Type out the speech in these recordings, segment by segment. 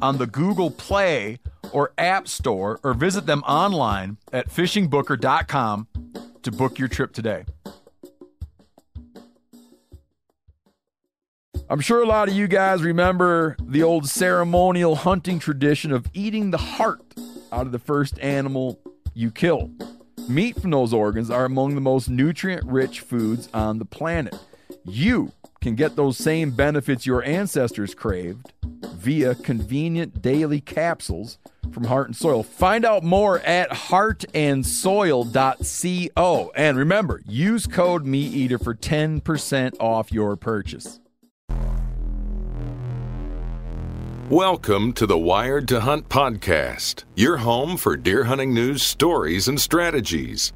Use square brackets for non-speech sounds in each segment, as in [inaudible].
on the Google Play or App Store or visit them online at fishingbooker.com to book your trip today. I'm sure a lot of you guys remember the old ceremonial hunting tradition of eating the heart out of the first animal you kill. Meat from those organs are among the most nutrient rich foods on the planet. You can get those same benefits your ancestors craved via convenient daily capsules from Heart and Soil. Find out more at heartandsoil.co. And remember, use code MeatEater for 10% off your purchase. Welcome to the Wired to Hunt podcast, your home for deer hunting news, stories, and strategies.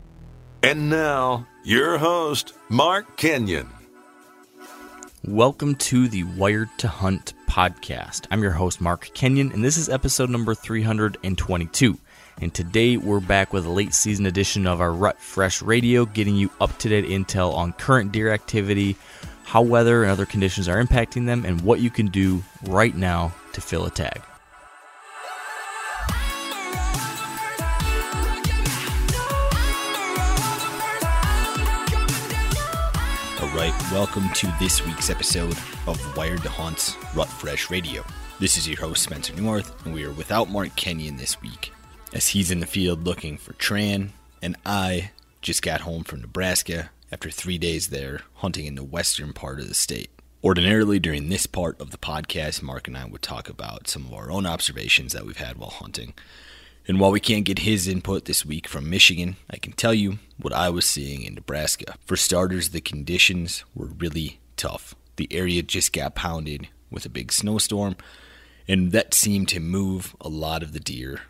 And now, your host, Mark Kenyon. Welcome to the Wired to Hunt podcast. I'm your host, Mark Kenyon, and this is episode number 322. And today we're back with a late season edition of our Rut Fresh Radio, getting you up to date intel on current deer activity, how weather and other conditions are impacting them, and what you can do right now to fill a tag. Right, welcome to this week's episode of Wired to Hunt's Rut Fresh Radio. This is your host, Spencer Neuharth, and we are without Mark Kenyon this week, as he's in the field looking for Tran, and I just got home from Nebraska after three days there hunting in the western part of the state. Ordinarily, during this part of the podcast, Mark and I would talk about some of our own observations that we've had while hunting. And while we can't get his input this week from Michigan, I can tell you what I was seeing in Nebraska. For starters, the conditions were really tough. The area just got pounded with a big snowstorm, and that seemed to move a lot of the deer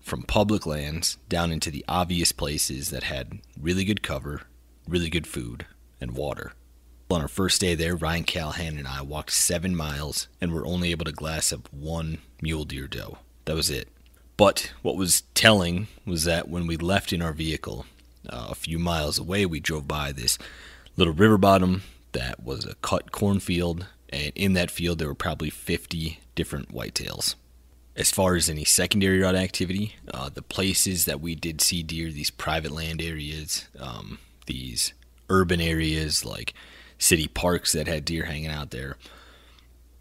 from public lands down into the obvious places that had really good cover, really good food, and water. On our first day there, Ryan Callaghan and I walked seven miles and were only able to glass up one mule deer doe. That was it. But what was telling was that when we left in our vehicle, uh, a few miles away, we drove by this little river bottom that was a cut cornfield, and in that field there were probably 50 different whitetails. As far as any secondary rut activity, uh, the places that we did see deer, these private land areas, um, these urban areas like city parks that had deer hanging out there,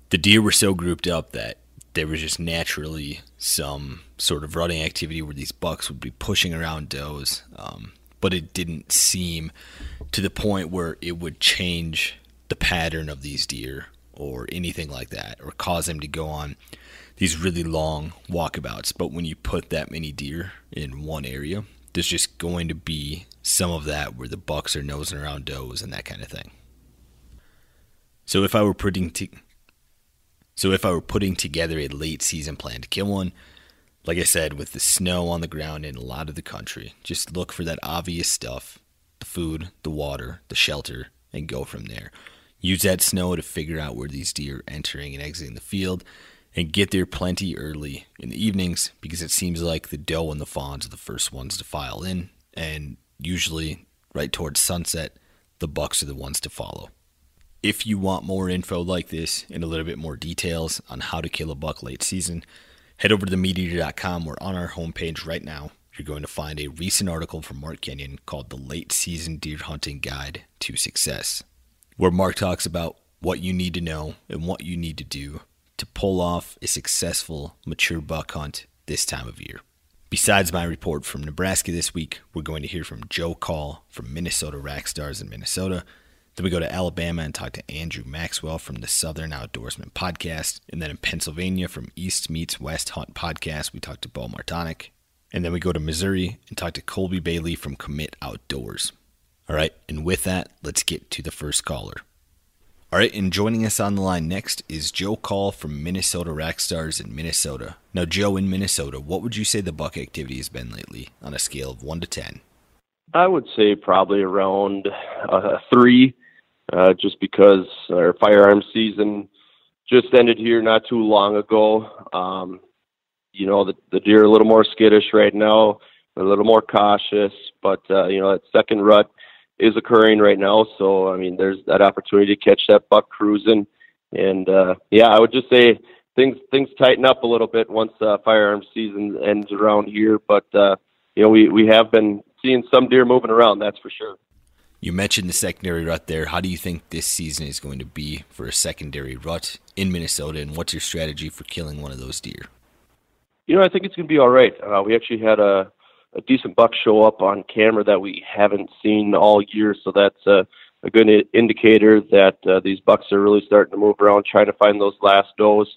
the deer were so grouped up that there was just naturally some sort of rutting activity where these bucks would be pushing around does, um, but it didn't seem to the point where it would change the pattern of these deer or anything like that, or cause them to go on these really long walkabouts. But when you put that many deer in one area, there's just going to be some of that where the bucks are nosing around does and that kind of thing. So if I were to, so if I were putting together a late season plan to kill one, like I said, with the snow on the ground in a lot of the country, just look for that obvious stuff the food, the water, the shelter, and go from there. Use that snow to figure out where these deer are entering and exiting the field, and get there plenty early in the evenings because it seems like the doe and the fawns are the first ones to file in, and usually right towards sunset, the bucks are the ones to follow. If you want more info like this and a little bit more details on how to kill a buck late season, head over to themeateater.com. We're on our homepage right now. You're going to find a recent article from Mark Kenyon called The Late Season Deer Hunting Guide to Success, where Mark talks about what you need to know and what you need to do to pull off a successful mature buck hunt this time of year. Besides my report from Nebraska this week, we're going to hear from Joe Call from Minnesota Rack Stars in Minnesota. Then we go to Alabama and talk to Andrew Maxwell from the Southern Outdoorsman podcast. And then in Pennsylvania from East Meets West Hunt podcast, we talk to Bo Martonic. And then we go to Missouri and talk to Colby Bailey from Commit Outdoors. All right, and with that, let's get to the first caller. All right, and joining us on the line next is Joe Call from Minnesota Rack Stars in Minnesota. Now, Joe, in Minnesota, what would you say the buck activity has been lately on a scale of 1 to 10? I would say probably around uh, 3, uh, just because our firearms season just ended here not too long ago. Um, you know, the, the deer are a little more skittish right now, a little more cautious, but, uh, you know, that second rut is occurring right now. So I mean, there's that opportunity to catch that buck cruising, and uh, yeah, I would just say things things tighten up a little bit once uh, firearms season ends around here. But uh, you know, we we have been seeing some deer moving around. That's for sure. You mentioned the secondary rut there. How do you think this season is going to be for a secondary rut in Minnesota, and what's your strategy for killing one of those deer? You know, I think it's going to be all right. Uh, we actually had a a decent buck show up on camera that we haven't seen all year. So that's a, a good indicator that uh, these bucks are really starting to move around, trying to find those last does.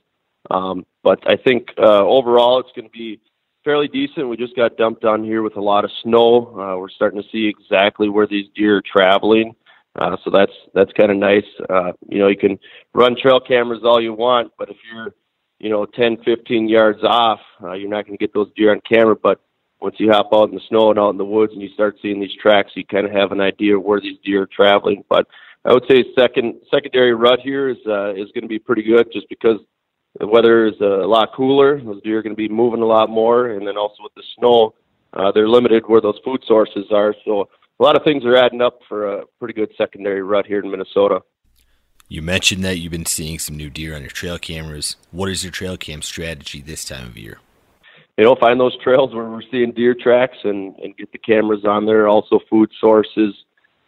Um, but I think uh, overall it's going to be fairly decent. We just got dumped on here with a lot of snow. Uh, we're starting to see exactly where these deer are traveling. Uh, so that's that's kind of nice. Uh, you know, you can run trail cameras all you want, but if you're, you know, 10, 15 yards off, uh, you're not going to get those deer on camera. But once you hop out in the snow and out in the woods and you start seeing these tracks, you kind of have an idea where these deer are traveling. But I would say second secondary rut here is uh, is going to be pretty good, just because the weather is a lot cooler. Those deer are going to be moving a lot more, and then also with the snow, uh, they're limited where those food sources are. So a lot of things are adding up for a pretty good secondary rut here in Minnesota. You mentioned that you've been seeing some new deer on your trail cameras. What is your trail cam strategy this time of year? you know, find those trails where we're seeing deer tracks and, and get the cameras on there. Also, food sources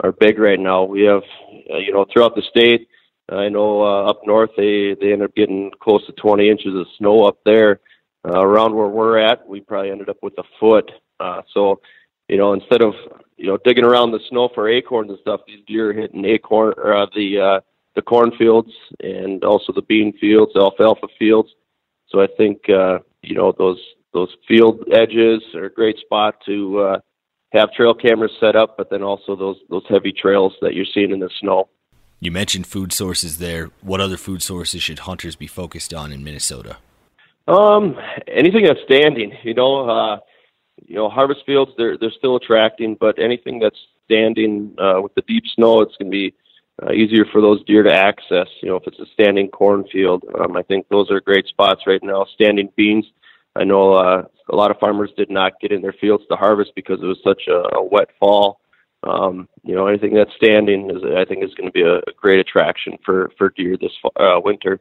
are big right now. We have, uh, you know, throughout the state. I know uh, up north they they end up getting close to 20 inches of snow up there. Uh, around where we're at, we probably ended up with a foot. Uh, so, you know, instead of you know digging around the snow for acorns and stuff, these deer are hitting acorn or uh, the uh, the cornfields and also the bean fields, alfalfa fields. So I think uh, you know those those field edges are a great spot to uh, have trail cameras set up, but then also those those heavy trails that you're seeing in the snow. You mentioned food sources there. What other food sources should hunters be focused on in Minnesota? Um, anything that's standing. You know, uh, you know, harvest fields they're they're still attracting, but anything that's standing uh, with the deep snow, it's going to be uh, easier for those deer to access. You know, if it's a standing cornfield, um, I think those are great spots right now. Standing beans I know uh, a lot of farmers did not get in their fields to harvest because it was such a, a wet fall. Um, you know, anything that's standing is, I think, is going to be a, a, great attraction for for deer this uh, winter.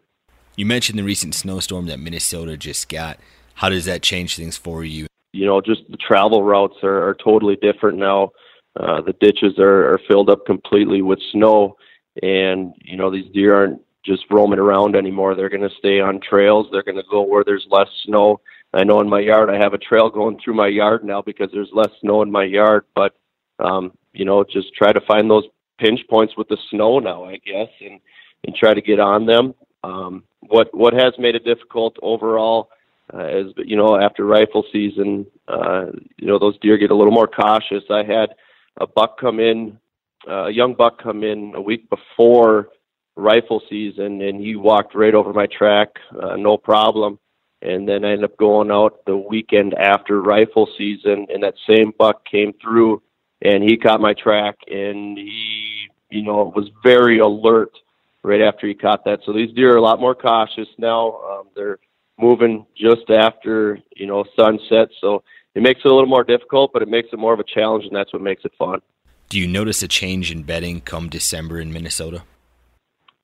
You mentioned the recent snowstorm that Minnesota just got. How does that change things for you? You know, just the travel routes are, are totally different now. Uh, the ditches are, are filled up completely with snow, and you know these deer aren't just roaming around anymore. They're going to stay on trails. They're going to go where there's less snow I know in my yard I have a trail going through my yard now because there's less snow in my yard. But um, you know, just try to find those pinch points with the snow now, I guess, and and try to get on them. Um, what what has made it difficult overall uh, is you know after rifle season, uh, you know those deer get a little more cautious. I had a buck come in, uh, a young buck come in a week before rifle season, and he walked right over my track, uh, no problem and then I ended up going out the weekend after rifle season, and that same buck came through, and he caught my track, and he, you know, was very alert right after he caught that. So these deer are a lot more cautious now. Um, they're moving just after you know sunset, so it makes it a little more difficult, but it makes it more of a challenge, and that's what makes it fun. Do you notice a change in bedding come December in Minnesota?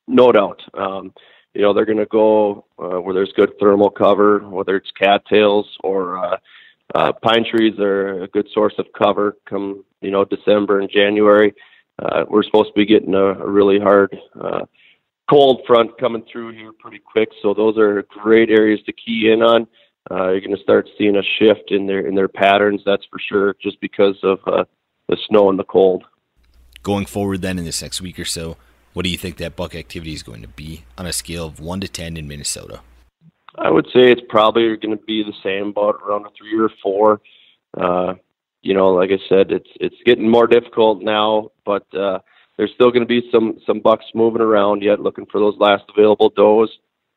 No doubt. Um, you know they're going to go uh, where there's good thermal cover, whether it's cattails or uh, uh, pine trees are a good source of cover. Come you know December and January, uh, we're supposed to be getting a, a really hard uh, cold front coming through here pretty quick. So those are great areas to key in on. Uh, you're going to start seeing a shift in their in their patterns. That's for sure, just because of uh, the snow and the cold. Going forward, then in this next week or so, what do you think that buck activity is going to be on a scale of 1 to 10 in Minnesota? I would say it's probably going to be the same, about around a 3 or 4. Uh, you know, like I said, it's it's getting more difficult now, but uh, there's still going to be some some bucks moving around yet, looking for those last available does.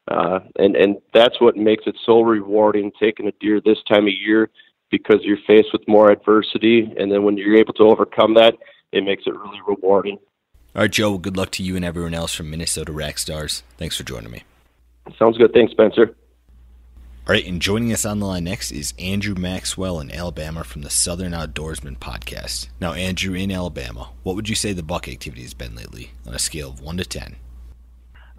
Uh, and and that's what makes it so rewarding taking a deer this time of year because you're faced with more adversity, and then when you're able to overcome that, it makes it really rewarding. All right, Joe. Good luck to you and everyone else from Minnesota Rack Stars. Thanks for joining me. Sounds good. Thanks, Spencer. All right, and joining us on the line next is Andrew Maxwell in Alabama from the Southern Outdoorsman podcast. Now, Andrew, in Alabama, what would you say the buck activity has been lately on a scale of 1 to 10?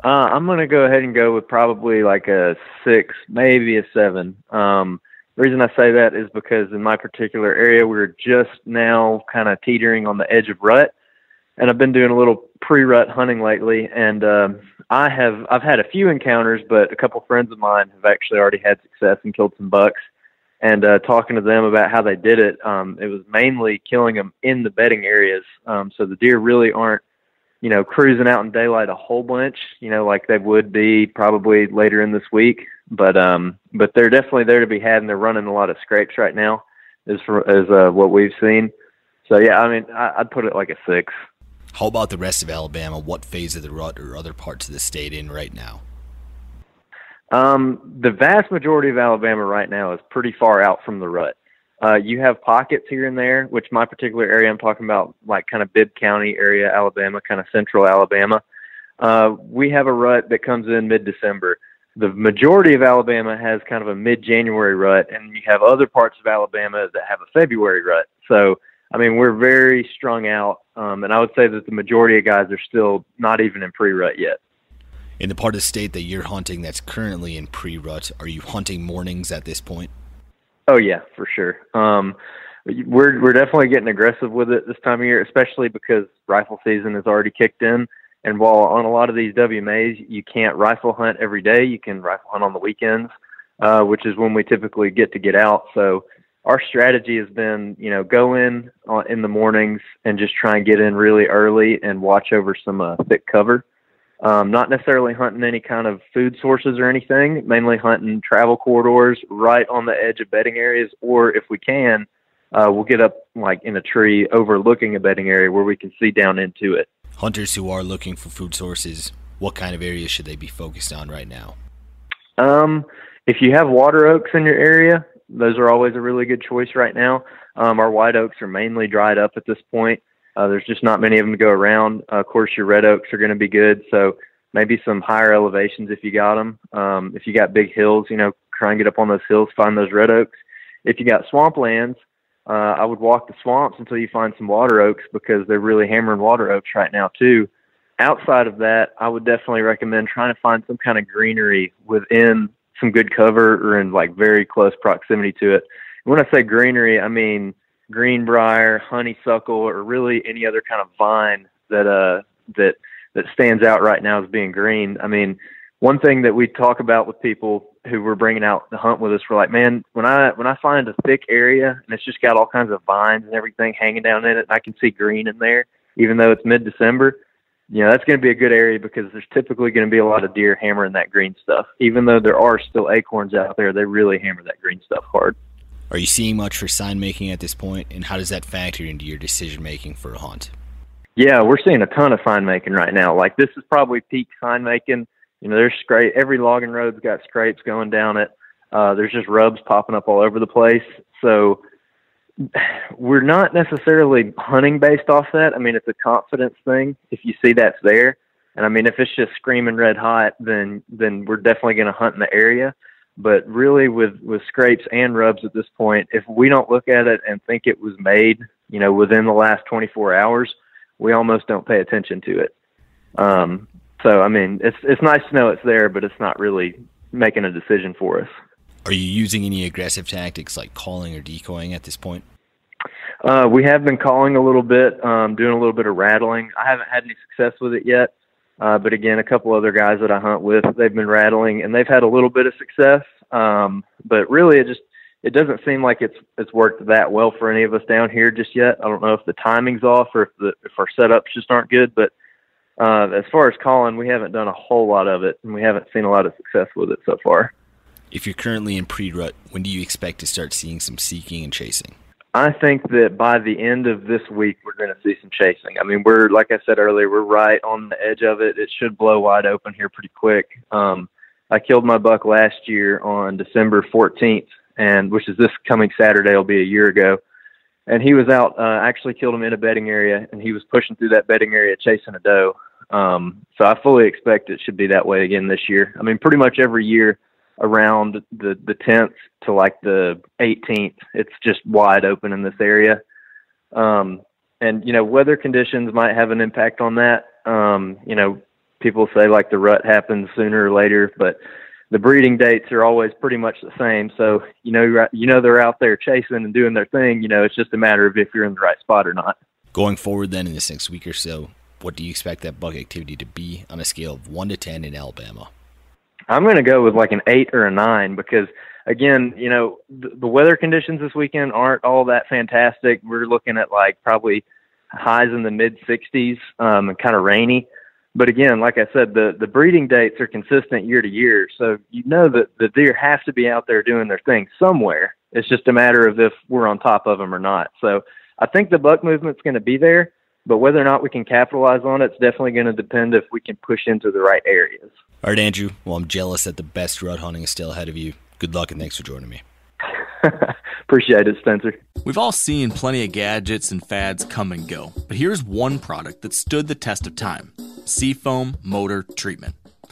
Uh, I'm going to go ahead and go with probably like a 6, maybe a 7. Um, the reason I say that is because in my particular area, we're just now kind of teetering on the edge of rut and I've been doing a little pre-rut hunting lately, and um, I have I've had a few encounters, but a couple friends of mine have actually already had success and killed some bucks. And uh, talking to them about how they did it, um, it was mainly killing them in the bedding areas. Um, so the deer really aren't, you know, cruising out in daylight a whole bunch, you know, like they would be probably later in this week. But um, but they're definitely there to be had, and they're running a lot of scrapes right now, as for as uh, what we've seen. So yeah, I mean, I, I'd put it like a six. How about the rest of Alabama? What phase of the rut or other parts of the state in right now? Um, the vast majority of Alabama right now is pretty far out from the rut. Uh, you have pockets here and there, which my particular area I'm talking about, like kind of Bibb County area, Alabama, kind of central Alabama. Uh, we have a rut that comes in mid-December. The majority of Alabama has kind of a mid-January rut, and you have other parts of Alabama that have a February rut. So I mean, we're very strung out, um, and I would say that the majority of guys are still not even in pre-rut yet. In the part of the state that you're hunting that's currently in pre-rut, are you hunting mornings at this point? Oh yeah, for sure. Um, we're we're definitely getting aggressive with it this time of year, especially because rifle season has already kicked in. And while on a lot of these WMAs you can't rifle hunt every day, you can rifle hunt on the weekends, uh, which is when we typically get to get out. So our strategy has been, you know, go in uh, in the mornings and just try and get in really early and watch over some uh, thick cover. Um, not necessarily hunting any kind of food sources or anything, mainly hunting travel corridors right on the edge of bedding areas, or if we can, uh, we'll get up like in a tree overlooking a bedding area where we can see down into it. Hunters who are looking for food sources, what kind of areas should they be focused on right now? Um, if you have water oaks in your area, those are always a really good choice right now. Um, our white oaks are mainly dried up at this point. Uh, there's just not many of them to go around. Uh, of course, your red oaks are going to be good. So maybe some higher elevations if you got them. Um, if you got big hills, you know, try and get up on those hills, find those red oaks. If you got swamplands, uh, I would walk the swamps until you find some water oaks because they're really hammering water oaks right now too. Outside of that, I would definitely recommend trying to find some kind of greenery within some good cover or in like very close proximity to it. And when I say greenery, I mean greenbrier, honeysuckle, or really any other kind of vine that uh that that stands out right now as being green. I mean, one thing that we talk about with people who were bringing out the hunt with us, we're like, man, when I when I find a thick area and it's just got all kinds of vines and everything hanging down in it, and I can see green in there, even though it's mid December, you know, that's going to be a good area because there's typically going to be a lot of deer hammering that green stuff. Even though there are still acorns out there, they really hammer that green stuff hard. Are you seeing much for sign making at this point, and how does that factor into your decision making for a hunt? Yeah, we're seeing a ton of sign making right now. Like this is probably peak sign making. You know, there's scrape. Every logging road's got scrapes going down it. Uh, there's just rubs popping up all over the place. So we're not necessarily hunting based off that. I mean, it's a confidence thing. If you see that's there, and I mean, if it's just screaming red hot, then then we're definitely going to hunt in the area. But really, with with scrapes and rubs at this point, if we don't look at it and think it was made, you know, within the last 24 hours, we almost don't pay attention to it. Um, so, I mean, it's it's nice to know it's there, but it's not really making a decision for us. Are you using any aggressive tactics like calling or decoying at this point? Uh, we have been calling a little bit, um, doing a little bit of rattling. I haven't had any success with it yet, uh, but again, a couple other guys that I hunt with, they've been rattling and they've had a little bit of success. Um, but really, it just it doesn't seem like it's it's worked that well for any of us down here just yet. I don't know if the timing's off or if the if our setups just aren't good, but uh, as far as calling, we haven't done a whole lot of it, and we haven't seen a lot of success with it so far. If you're currently in pre-rut, when do you expect to start seeing some seeking and chasing? I think that by the end of this week, we're going to see some chasing. I mean, we're like I said earlier, we're right on the edge of it. It should blow wide open here pretty quick. Um, I killed my buck last year on December 14th, and which is this coming Saturday. Will be a year ago, and he was out. Uh, actually, killed him in a bedding area, and he was pushing through that bedding area chasing a doe. Um, so I fully expect it should be that way again this year. I mean, pretty much every year around the the 10th to like the 18th. It's just wide open in this area. Um, and you know, weather conditions might have an impact on that. Um, you know, people say like the rut happens sooner or later, but the breeding dates are always pretty much the same. So you know, you know they're out there chasing and doing their thing. You know, it's just a matter of if you're in the right spot or not. Going forward, then in this next week or so, what do you expect that bug activity to be on a scale of one to ten in Alabama? I'm going to go with like an eight or a nine because again, you know, the, the weather conditions this weekend aren't all that fantastic. We're looking at like probably highs in the mid 60s um, and kind of rainy. But again, like I said, the the breeding dates are consistent year to year, so you know that the deer have to be out there doing their thing somewhere. It's just a matter of if we're on top of them or not. So I think the buck movement's going to be there, but whether or not we can capitalize on it, it's definitely going to depend if we can push into the right areas. All right, Andrew. Well, I'm jealous that the best rut hunting is still ahead of you. Good luck and thanks for joining me. [laughs] Appreciate it, Spencer. We've all seen plenty of gadgets and fads come and go, but here's one product that stood the test of time Seafoam Motor Treatment.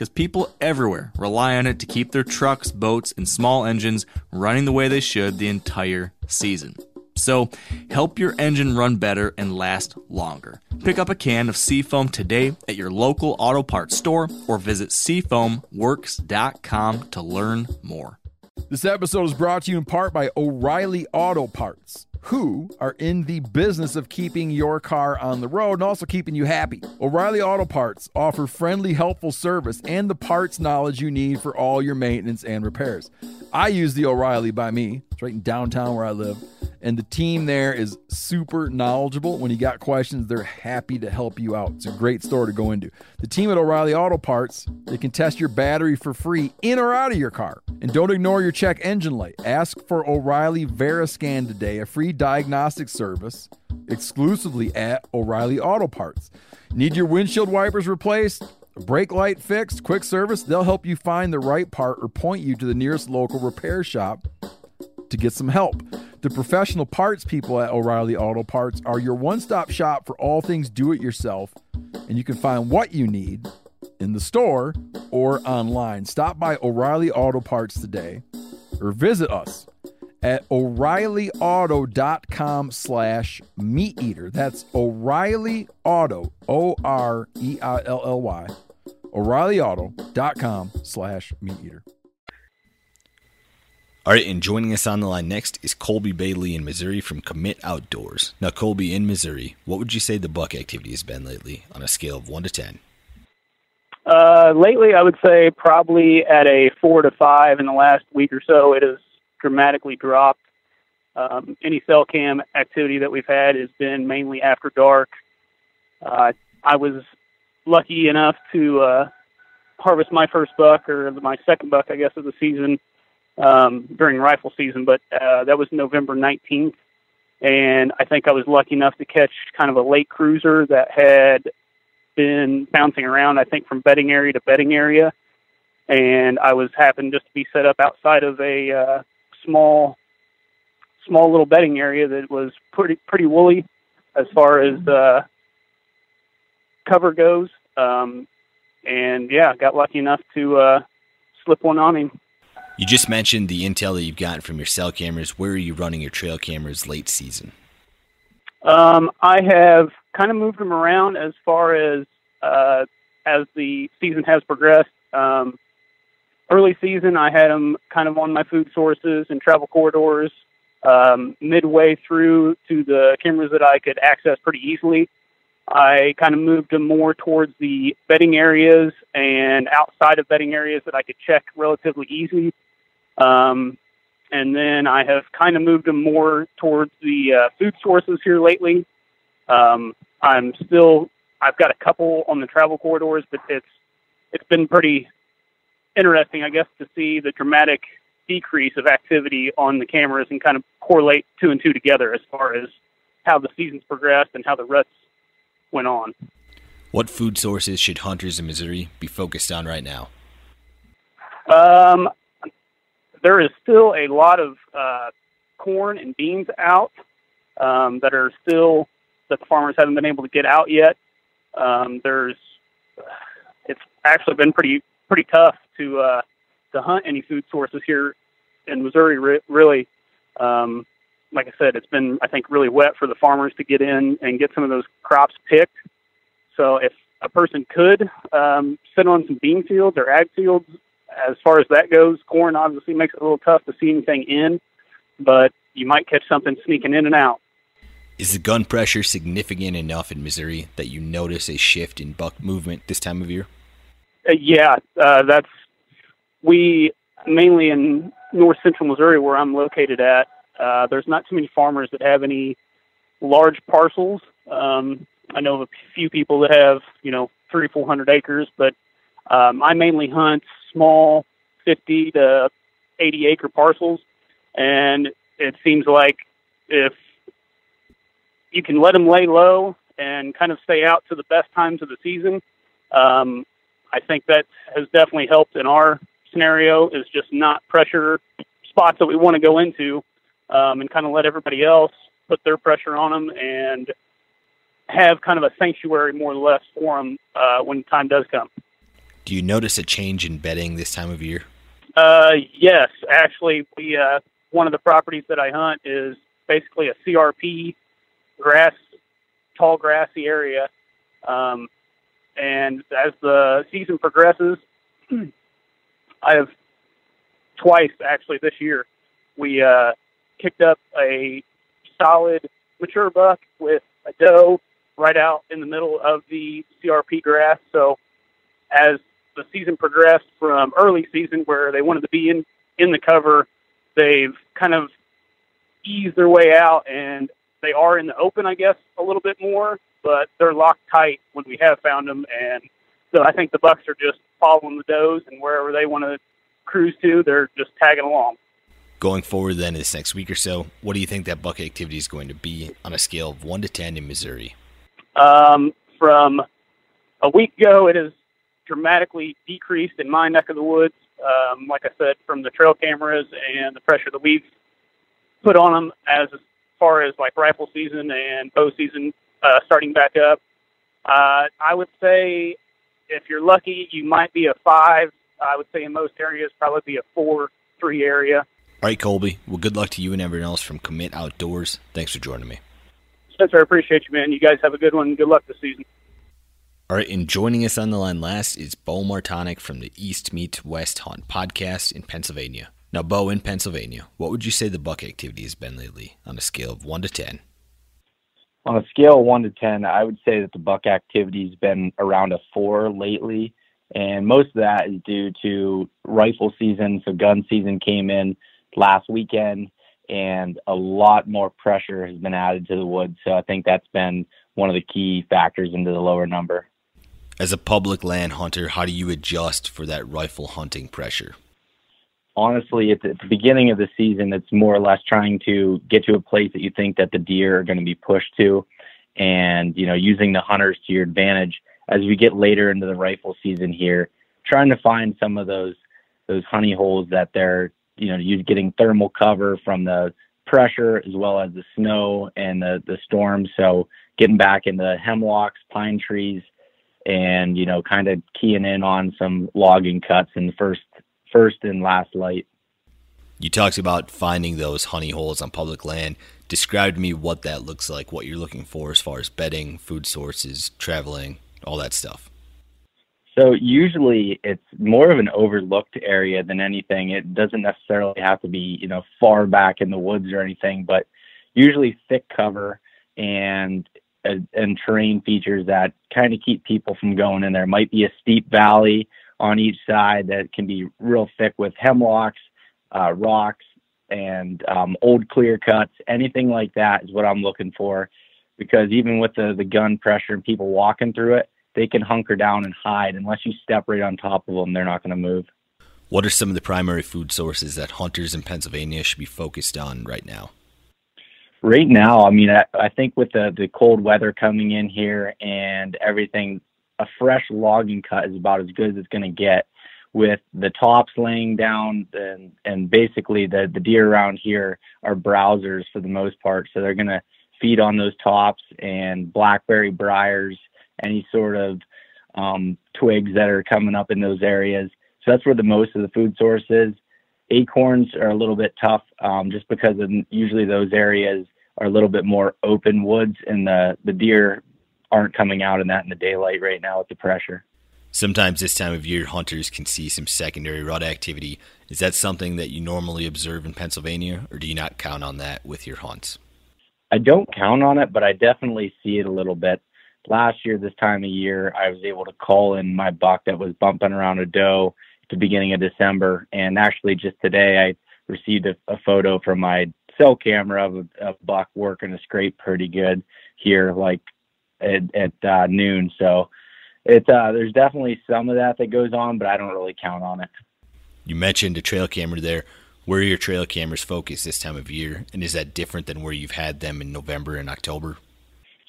because people everywhere rely on it to keep their trucks, boats, and small engines running the way they should the entire season. So, help your engine run better and last longer. Pick up a can of Seafoam today at your local auto parts store or visit seafoamworks.com to learn more. This episode is brought to you in part by O'Reilly Auto Parts who are in the business of keeping your car on the road and also keeping you happy. O'Reilly Auto Parts offer friendly, helpful service and the parts knowledge you need for all your maintenance and repairs. I use the O'Reilly by me. It's right in downtown where I live. And the team there is super knowledgeable. When you got questions, they're happy to help you out. It's a great store to go into. The team at O'Reilly Auto Parts, they can test your battery for free in or out of your car. And don't ignore your check engine light. Ask for O'Reilly Veriscan today, a free diagnostic service exclusively at O'Reilly Auto Parts. Need your windshield wipers replaced? Brake light fixed? Quick service? They'll help you find the right part or point you to the nearest local repair shop to get some help. The professional parts people at O'Reilly Auto Parts are your one stop shop for all things do it yourself, and you can find what you need in the store or online. Stop by O'Reilly Auto Parts today or visit us at o'reillyauto.com slash meat eater that's o'reilly auto o-r-e-i-l-l-y o'reillyauto.com slash meat eater all right, and joining us on the line next is Colby Bailey in Missouri from Commit Outdoors. Now, Colby, in Missouri, what would you say the buck activity has been lately on a scale of 1 to 10? Uh, lately, I would say probably at a 4 to 5 in the last week or so. It has dramatically dropped. Um, any cell cam activity that we've had has been mainly after dark. Uh, I was lucky enough to uh, harvest my first buck, or my second buck, I guess, of the season um, during rifle season, but uh, that was November 19th. And I think I was lucky enough to catch kind of a late cruiser that had been bouncing around, I think, from bedding area to bedding area. And I was happened just to be set up outside of a uh, small, small little bedding area that was pretty pretty woolly as far as uh, cover goes. Um, and yeah, got lucky enough to uh, slip one on him. You just mentioned the intel that you've gotten from your cell cameras. Where are you running your trail cameras late season? Um, I have kind of moved them around as far as uh, as the season has progressed. Um, early season, I had them kind of on my food sources and travel corridors. um, midway through to the cameras that I could access pretty easily. I kind of moved them more towards the bedding areas and outside of bedding areas that I could check relatively easily. Um, and then I have kind of moved them more towards the uh, food sources here lately. Um, I'm still, I've got a couple on the travel corridors, but it's it's been pretty interesting, I guess, to see the dramatic decrease of activity on the cameras and kind of correlate two and two together as far as how the season's progressed and how the ruts went on. What food sources should hunters in Missouri be focused on right now? Um, there is still a lot of uh, corn and beans out um, that are still that the farmers haven't been able to get out yet. Um, there's it's actually been pretty pretty tough to uh, to hunt any food sources here in Missouri. Re- really, um, like I said, it's been I think really wet for the farmers to get in and get some of those crops picked. So if a person could um, sit on some bean fields or ag fields, as far as that goes, corn obviously makes it a little tough to see anything in, but you might catch something sneaking in and out. Is the gun pressure significant enough in Missouri that you notice a shift in buck movement this time of year? Uh, yeah, uh, that's we mainly in north central Missouri, where I'm located at. Uh, there's not too many farmers that have any large parcels. Um, I know of a few people that have, you know, three, four hundred acres, but um, I mainly hunt small, 50 to 80 acre parcels, and it seems like if you can let them lay low and kind of stay out to the best times of the season, um, I think that has definitely helped in our scenario. Is just not pressure spots that we want to go into, um, and kind of let everybody else put their pressure on them and have kind of a sanctuary more or less for them uh, when time does come. Do you notice a change in bedding this time of year? Uh, yes, actually, we uh, one of the properties that I hunt is basically a CRP grass, tall grassy area. Um, and as the season progresses, [clears throat] I have twice actually this year we uh, kicked up a solid mature buck with a doe right out in the middle of the CRP grass. So as the season progressed from early season where they wanted to be in in the cover, they've kind of eased their way out and they are in the open, I guess, a little bit more, but they're locked tight when we have found them. And so I think the Bucks are just following the does and wherever they want to cruise to, they're just tagging along. Going forward, then, this next week or so, what do you think that buck activity is going to be on a scale of 1 to 10 in Missouri? Um, from a week ago, it has dramatically decreased in my neck of the woods. Um, like I said, from the trail cameras and the pressure that we've put on them as far as like rifle season and bow season uh, starting back up. Uh, I would say if you're lucky, you might be a five. I would say in most areas, probably be a four, three area. All right, Colby. Well, good luck to you and everyone else from Commit Outdoors. Thanks for joining me. Spencer, I appreciate you, man. You guys have a good one. Good luck this season. All right, and joining us on the line last is Bo Martonic from the East Meets West Hunt podcast in Pennsylvania. Now, Bo, in Pennsylvania, what would you say the buck activity has been lately on a scale of 1 to 10? On a scale of 1 to 10, I would say that the buck activity has been around a 4 lately. And most of that is due to rifle season. So, gun season came in last weekend, and a lot more pressure has been added to the woods. So, I think that's been one of the key factors into the lower number. As a public land hunter, how do you adjust for that rifle hunting pressure? honestly, at the, beginning of the season, it's more or less trying to get to a place that you think that the deer are going to be pushed to, and you know, using the hunters to your advantage. As we get later into the rifle season here, trying to find some of those those honey holes that they're you know you getting thermal cover from the pressure as well as the snow and the the storm. So getting back into the hemlocks, pine trees, and you know, kind of keying in on some logging cuts in the first first and last light. You talked about finding those honey holes on public land. Describe to me what that looks like, what you're looking for as far as bedding, food sources, traveling, all that stuff. So usually it's more of an overlooked area than anything. It doesn't necessarily have to be, you know, far back in the woods or anything, but usually thick cover and and terrain features that kind of keep people from going in there. Might be a steep valley on each side that can be real thick with hemlocks, uh, rocks, and um, old clear cuts. Anything like that is what I'm looking for, because even with the the gun pressure and people walking through it, they can hunker down and hide. Unless you step right on top of them, they're not going to move. What are some of the primary food sources that hunters in Pennsylvania should be focused on right now? Right now, I mean, I, I think with the the cold weather coming in here and everything, a fresh logging cut is about as good as it's going to get. With the tops laying down, and and basically the the deer around here are browsers for the most part, so they're going to feed on those tops and blackberry briars any sort of um, twigs that are coming up in those areas. So that's where the most of the food source is. Acorns are a little bit tough um, just because of usually those areas are a little bit more open woods and the, the deer aren't coming out in that in the daylight right now with the pressure. Sometimes this time of year, hunters can see some secondary rut activity. Is that something that you normally observe in Pennsylvania, or do you not count on that with your hunts? I don't count on it, but I definitely see it a little bit last year this time of year I was able to call in my buck that was bumping around a doe the beginning of December and actually just today I received a, a photo from my cell camera of a, a, buck working a scrape pretty good here like at, at uh, noon so it's uh there's definitely some of that that goes on but I don't really count on it. You mentioned a trail camera there. Where are your trail cameras focused this time of year and is that different than where you've had them in November and October?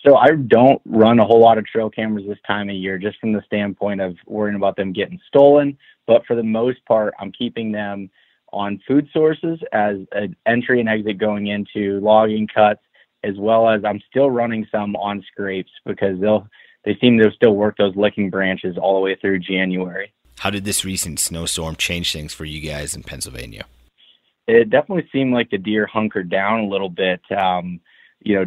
So I don't run a whole lot of trail cameras this time of year, just from the standpoint of worrying about them getting stolen. But for the most part, I'm keeping them on food sources as an entry and exit going into logging cuts, as well as I'm still running some on scrapes because they'll they seem to still work those licking branches all the way through January. How did this recent snowstorm change things for you guys in Pennsylvania? It definitely seemed like the deer hunkered down a little bit. Um, you know,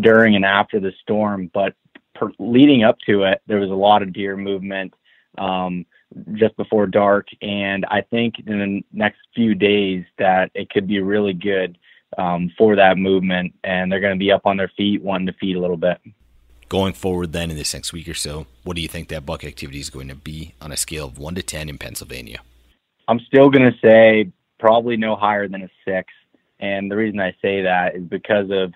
during and after the storm, but per, leading up to it, there was a lot of deer movement um, just before dark, and I think in the next few days that it could be really good um, for that movement, and they're going to be up on their feet, wanting to feed a little bit. Going forward, then in this next week or so, what do you think that buck activity is going to be on a scale of one to ten in Pennsylvania? I'm still going to say probably no higher than a six, and the reason I say that is because of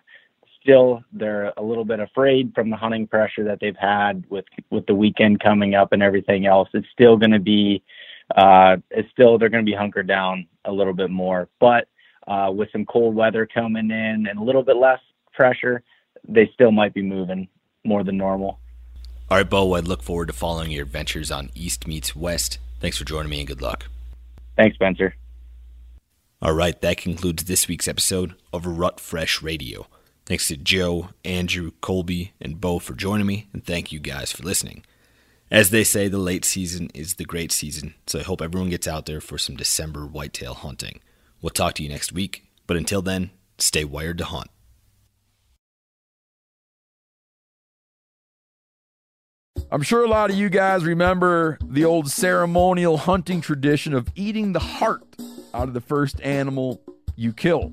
still they're a little bit afraid from the hunting pressure that they've had with with the weekend coming up and everything else. It's still going to be uh, it's still they're going to be hunkered down a little bit more, but uh, with some cold weather coming in and a little bit less pressure, they still might be moving more than normal. All right, Bo, I look forward to following your adventures on East Meets West. Thanks for joining me and good luck. Thanks, Spencer. All right, that concludes this week's episode of Rut Fresh Radio. Thanks to Joe, Andrew, Colby, and Bo for joining me, and thank you guys for listening. As they say, the late season is the great season, so I hope everyone gets out there for some December whitetail hunting. We'll talk to you next week, but until then, stay wired to hunt. I'm sure a lot of you guys remember the old ceremonial hunting tradition of eating the heart out of the first animal you kill.